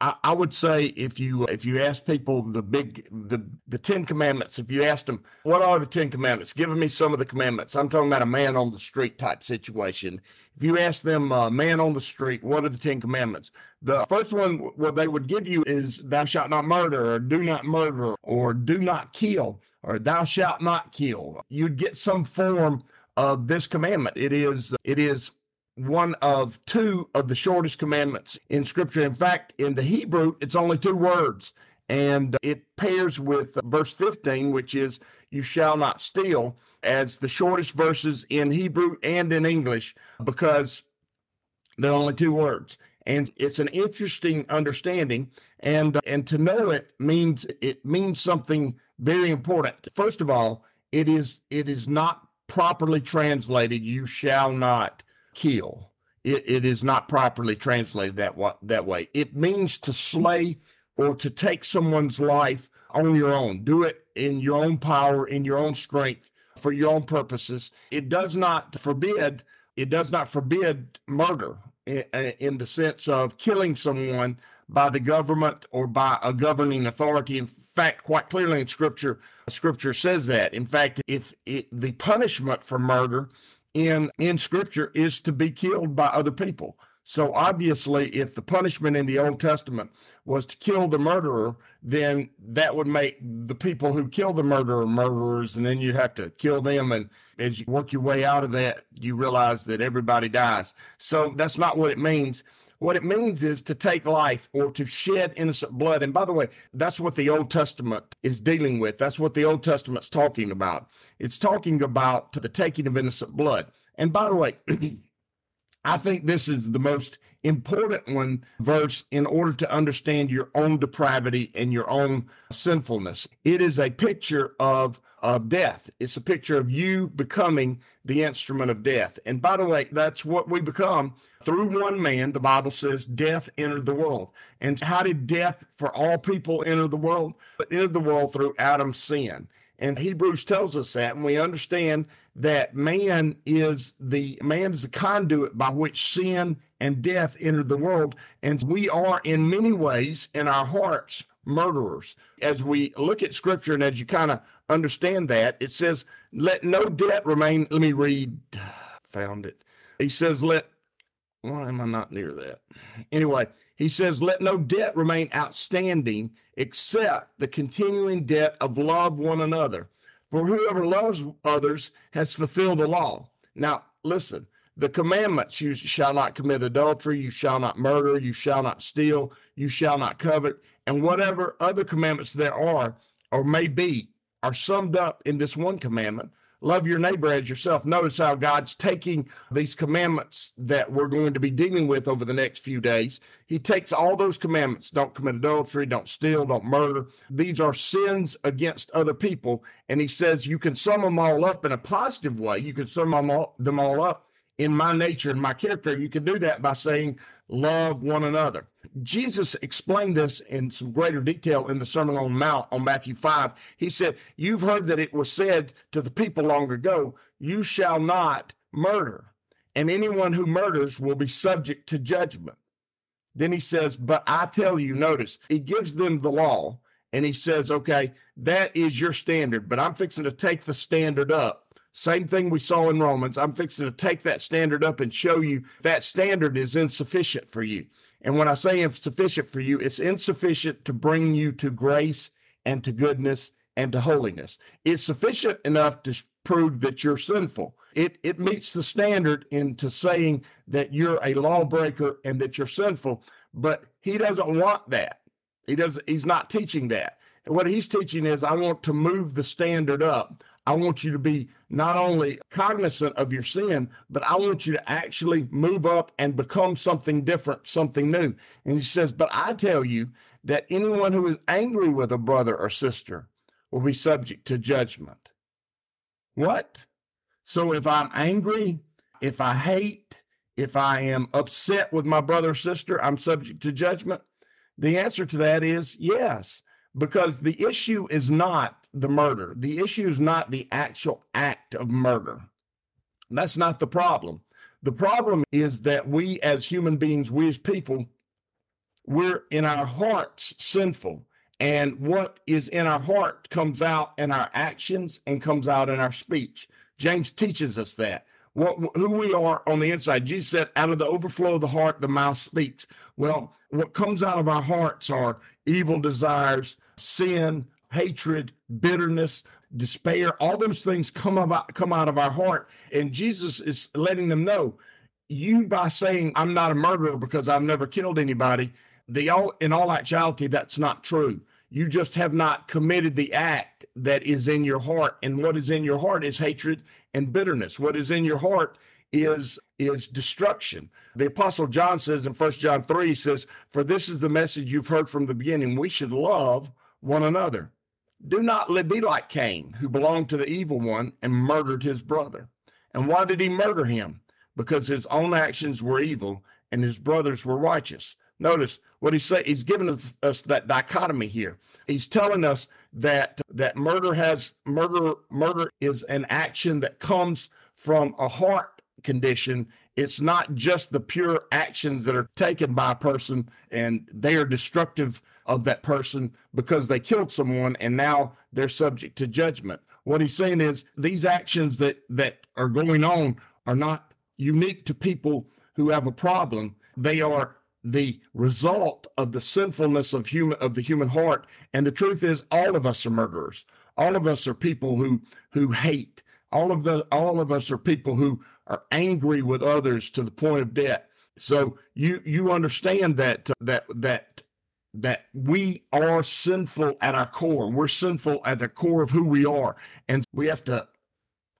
I, I, would say if you if you ask people the big the the Ten Commandments, if you asked them what are the Ten Commandments, giving me some of the commandments. I'm talking about a man on the street type situation. If you ask them, uh, man on the street, what are the Ten Commandments? The first one what they would give you is thou shalt not murder, or do not murder, or do not kill, or thou shalt not kill. You'd get some form of this commandment. It is it is one of two of the shortest commandments in scripture. In fact, in the Hebrew, it's only two words, and it pairs with uh, verse 15, which is, You shall not steal, as the shortest verses in Hebrew and in English, because they're only two words. And it's an interesting understanding, and uh, and to know it means it means something very important. First of all, it is it is not properly translated. You shall not kill. It, it is not properly translated that wa- that way. It means to slay or to take someone's life on your own. Do it in your own power, in your own strength, for your own purposes. It does not forbid. It does not forbid murder in, in the sense of killing someone by the government or by a governing authority. In fact, quite clearly in Scripture, Scripture says that. In fact, if it, the punishment for murder in in scripture is to be killed by other people. So obviously, if the punishment in the Old Testament was to kill the murderer, then that would make the people who kill the murderer murderers, and then you'd have to kill them. And as you work your way out of that, you realize that everybody dies. So that's not what it means. What it means is to take life or to shed innocent blood. And by the way, that's what the Old Testament is dealing with. That's what the Old Testament's talking about. It's talking about the taking of innocent blood. And by the way, I think this is the most important one verse in order to understand your own depravity and your own sinfulness. It is a picture of, of death. It's a picture of you becoming the instrument of death. And by the way, that's what we become through one man. The Bible says death entered the world. And how did death for all people enter the world? It entered the world through Adam's sin. And Hebrews tells us that, and we understand that man is the man is the conduit by which sin and death entered the world, and we are in many ways in our hearts murderers. As we look at Scripture and as you kind of understand that, it says, "Let no debt remain." Let me read. Found it. He says, "Let." Why am I not near that? Anyway, he says, Let no debt remain outstanding except the continuing debt of love one another. For whoever loves others has fulfilled the law. Now, listen, the commandments you shall not commit adultery, you shall not murder, you shall not steal, you shall not covet, and whatever other commandments there are or may be are summed up in this one commandment love your neighbor as yourself. Notice how God's taking these commandments that we're going to be dealing with over the next few days. He takes all those commandments don't commit adultery, don't steal, don't murder. These are sins against other people. And he says you can sum them all up in a positive way. You can sum them all, them all up in my nature and my character. You can do that by saying, love one another. Jesus explained this in some greater detail in the Sermon on the Mount on Matthew 5. He said, You've heard that it was said to the people long ago, You shall not murder, and anyone who murders will be subject to judgment. Then he says, But I tell you, notice, he gives them the law, and he says, Okay, that is your standard, but I'm fixing to take the standard up same thing we saw in Romans. I'm fixing to take that standard up and show you that standard is insufficient for you. And when I say insufficient for you, it's insufficient to bring you to grace and to goodness and to holiness. It's sufficient enough to prove that you're sinful. It it meets the standard into saying that you're a lawbreaker and that you're sinful, but he doesn't want that. He doesn't. he's not teaching that. What he's teaching is I want to move the standard up. I want you to be not only cognizant of your sin, but I want you to actually move up and become something different, something new. And he says, But I tell you that anyone who is angry with a brother or sister will be subject to judgment. What? So if I'm angry, if I hate, if I am upset with my brother or sister, I'm subject to judgment? The answer to that is yes, because the issue is not the murder. The issue is not the actual act of murder. That's not the problem. The problem is that we as human beings, we as people, we're in our hearts sinful. And what is in our heart comes out in our actions and comes out in our speech. James teaches us that. What, who we are on the inside. Jesus said, out of the overflow of the heart, the mouth speaks. Well, what comes out of our hearts are evil desires, sin, hatred, bitterness, despair. All those things come about, come out of our heart. And Jesus is letting them know, you by saying, I'm not a murderer because I've never killed anybody, the all in all actuality, that's not true. You just have not committed the act that is in your heart. And what is in your heart is hatred and bitterness. What is in your heart is is destruction. The apostle John says in First John 3 he says, "For this is the message you've heard from the beginning, we should love one another. Do not be like Cain, who belonged to the evil one and murdered his brother." And why did he murder him? Because his own actions were evil and his brothers were righteous. Notice what he's saying. He's giving us, us that dichotomy here. He's telling us that that murder has murder murder is an action that comes from a heart condition. It's not just the pure actions that are taken by a person and they are destructive of that person because they killed someone and now they're subject to judgment. What he's saying is these actions that that are going on are not unique to people who have a problem. They are the result of the sinfulness of human of the human heart and the truth is all of us are murderers all of us are people who who hate all of the all of us are people who are angry with others to the point of death so you you understand that uh, that that that we are sinful at our core. We're sinful at the core of who we are. And we have to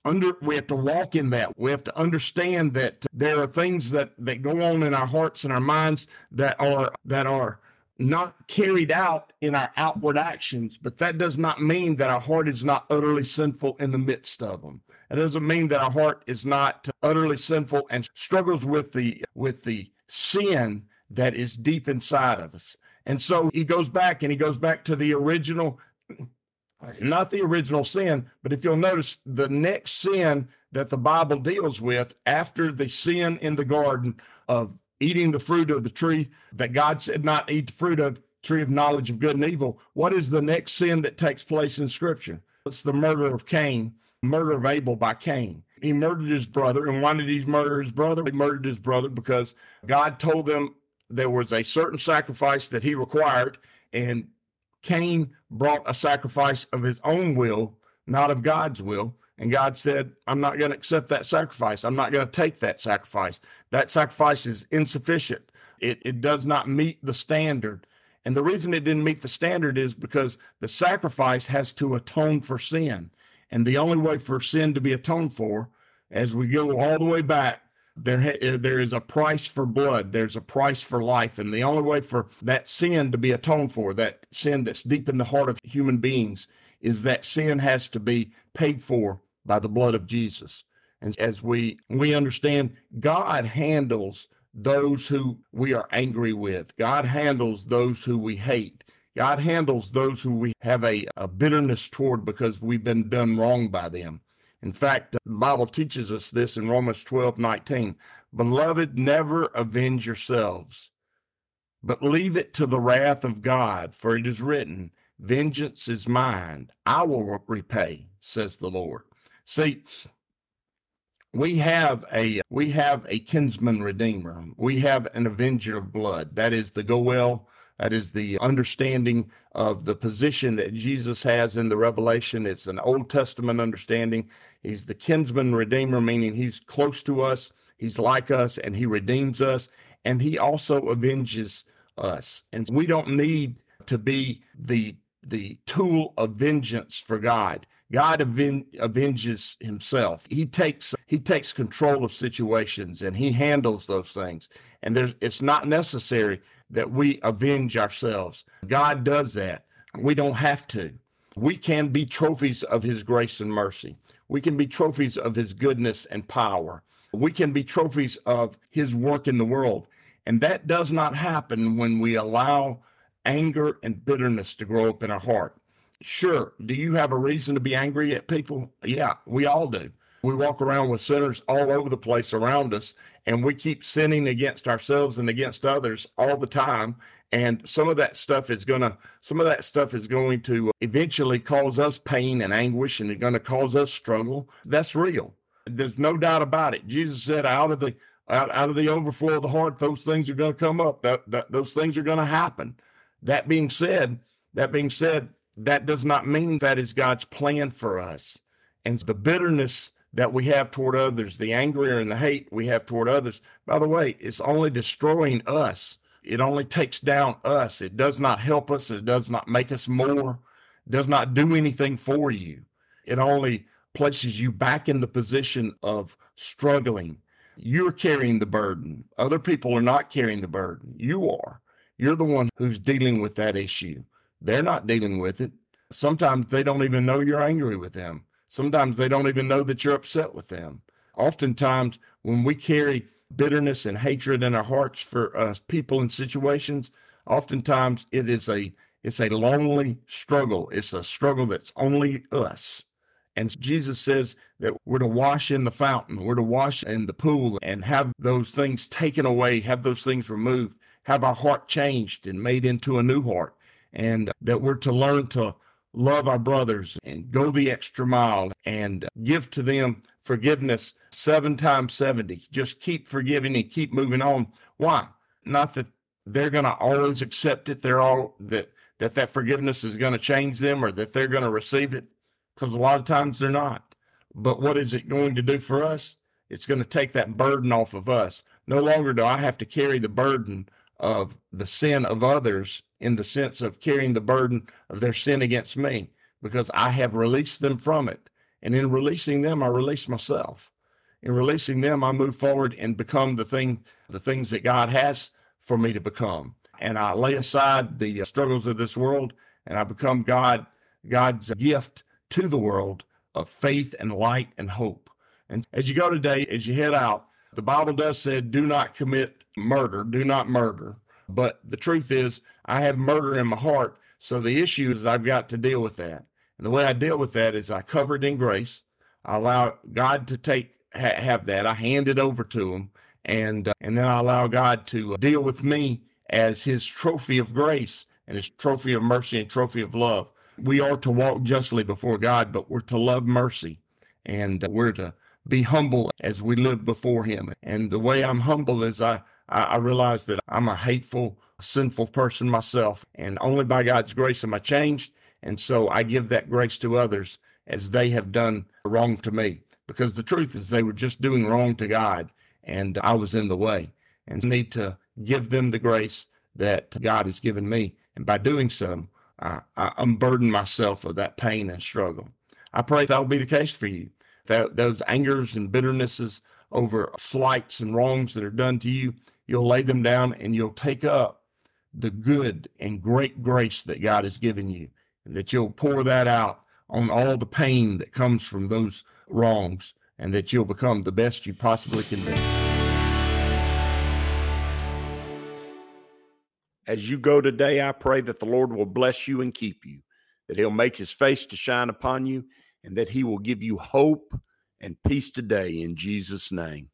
under we have to walk in that. We have to understand that there are things that that go on in our hearts and our minds that are that are not carried out in our outward actions but that does not mean that our heart is not utterly sinful in the midst of them. It doesn't mean that our heart is not utterly sinful and struggles with the with the sin that is deep inside of us and so he goes back and he goes back to the original not the original sin, but if you'll notice, the next sin that the Bible deals with after the sin in the garden of eating the fruit of the tree that God said not eat the fruit of tree of knowledge of good and evil, what is the next sin that takes place in Scripture? It's the murder of Cain, murder of Abel by Cain. He murdered his brother. And why did he murder his brother? He murdered his brother because God told them there was a certain sacrifice that he required, and Cain brought a sacrifice of his own will, not of God's will. And God said, I'm not going to accept that sacrifice. I'm not going to take that sacrifice. That sacrifice is insufficient. It, it does not meet the standard. And the reason it didn't meet the standard is because the sacrifice has to atone for sin. And the only way for sin to be atoned for, as we go all the way back there eh, there is a price for blood. There's a price for life. And the only way for that sin to be atoned for that sin that's deep in the heart of human beings is that sin has to be paid for by the blood of Jesus. And as we we understand God handles those who we are angry with. God handles those who we hate. God handles those who we have a, a bitterness toward because we've been done wrong by them in fact, the Bible teaches us this in Romans 12 19. Beloved, never avenge yourselves, but leave it to the wrath of God, for it is written, Vengeance is mine, I will repay, says the Lord. See, we have a we have a kinsman redeemer. We have an avenger of blood. That is the Goel That is the understanding of the position that Jesus has in the revelation. It's an Old Testament understanding. He's the kinsman redeemer, meaning he's close to us, he's like us, and he redeems us, and he also avenges us. And we don't need to be the the tool of vengeance for God. God aven- avenges himself. He takes he takes control of situations and he handles those things. And there's it's not necessary that we avenge ourselves. God does that. We don't have to. We can be trophies of his grace and mercy. We can be trophies of his goodness and power. We can be trophies of his work in the world. And that does not happen when we allow anger and bitterness to grow up in our heart. Sure, do you have a reason to be angry at people? Yeah, we all do. We walk around with sinners all over the place around us, and we keep sinning against ourselves and against others all the time. And some of that stuff is going to, some of that stuff is going to eventually cause us pain and anguish, and it's going to cause us struggle. That's real. There's no doubt about it. Jesus said, out of the out, out of the overflow of the heart, those things are going to come up. That, that those things are going to happen. That being said, that being said, that does not mean that is God's plan for us. And the bitterness that we have toward others, the anger and the hate we have toward others, by the way, it's only destroying us. It only takes down us. It does not help us. It does not make us more. It does not do anything for you. It only places you back in the position of struggling. You're carrying the burden. Other people are not carrying the burden. You are. You're the one who's dealing with that issue. They're not dealing with it. Sometimes they don't even know you're angry with them. Sometimes they don't even know that you're upset with them. Oftentimes, when we carry bitterness and hatred in our hearts for uh, people and situations, oftentimes it is a it's a lonely struggle. It's a struggle that's only us. And Jesus says that we're to wash in the fountain, we're to wash in the pool and have those things taken away, have those things removed have our heart changed and made into a new heart, and that we're to learn to love our brothers and go the extra mile and give to them forgiveness seven times 70. Just keep forgiving and keep moving on. Why? Not that they're going to always accept it. They're all that, that that forgiveness is going to change them or that they're going to receive it because a lot of times they're not. But what is it going to do for us? It's going to take that burden off of us. No longer do I have to carry the burden of the sin of others in the sense of carrying the burden of their sin against me because I have released them from it. And in releasing them, I release myself. In releasing them, I move forward and become the thing, the things that God has for me to become. And I lay aside the uh, struggles of this world and I become God, God's gift to the world of faith and light and hope. And as you go today, as you head out, the Bible does say, do not commit murder, do not murder. But the truth is, I have murder in my heart. So the issue is I've got to deal with that. And the way I deal with that is I cover it in grace. I allow God to take, ha- have that. I hand it over to him. And, uh, and then I allow God to deal with me as his trophy of grace and his trophy of mercy and trophy of love. We are to walk justly before God, but we're to love mercy and uh, we're to be humble as we live before him. And the way I'm humble is I, I, realize that I'm a hateful, sinful person myself. And only by God's grace am I changed. And so I give that grace to others as they have done wrong to me. Because the truth is they were just doing wrong to God and I was in the way. And need to give them the grace that God has given me. And by doing so, I, I unburden myself of that pain and struggle. I pray that will be the case for you that those angers and bitternesses over slights and wrongs that are done to you, you'll lay them down and you'll take up the good and great grace that God has given you, and that you'll pour that out on all the pain that comes from those wrongs, and that you'll become the best you possibly can be. As you go today, I pray that the Lord will bless you and keep you, that He'll make His face to shine upon you and that he will give you hope and peace today in Jesus' name.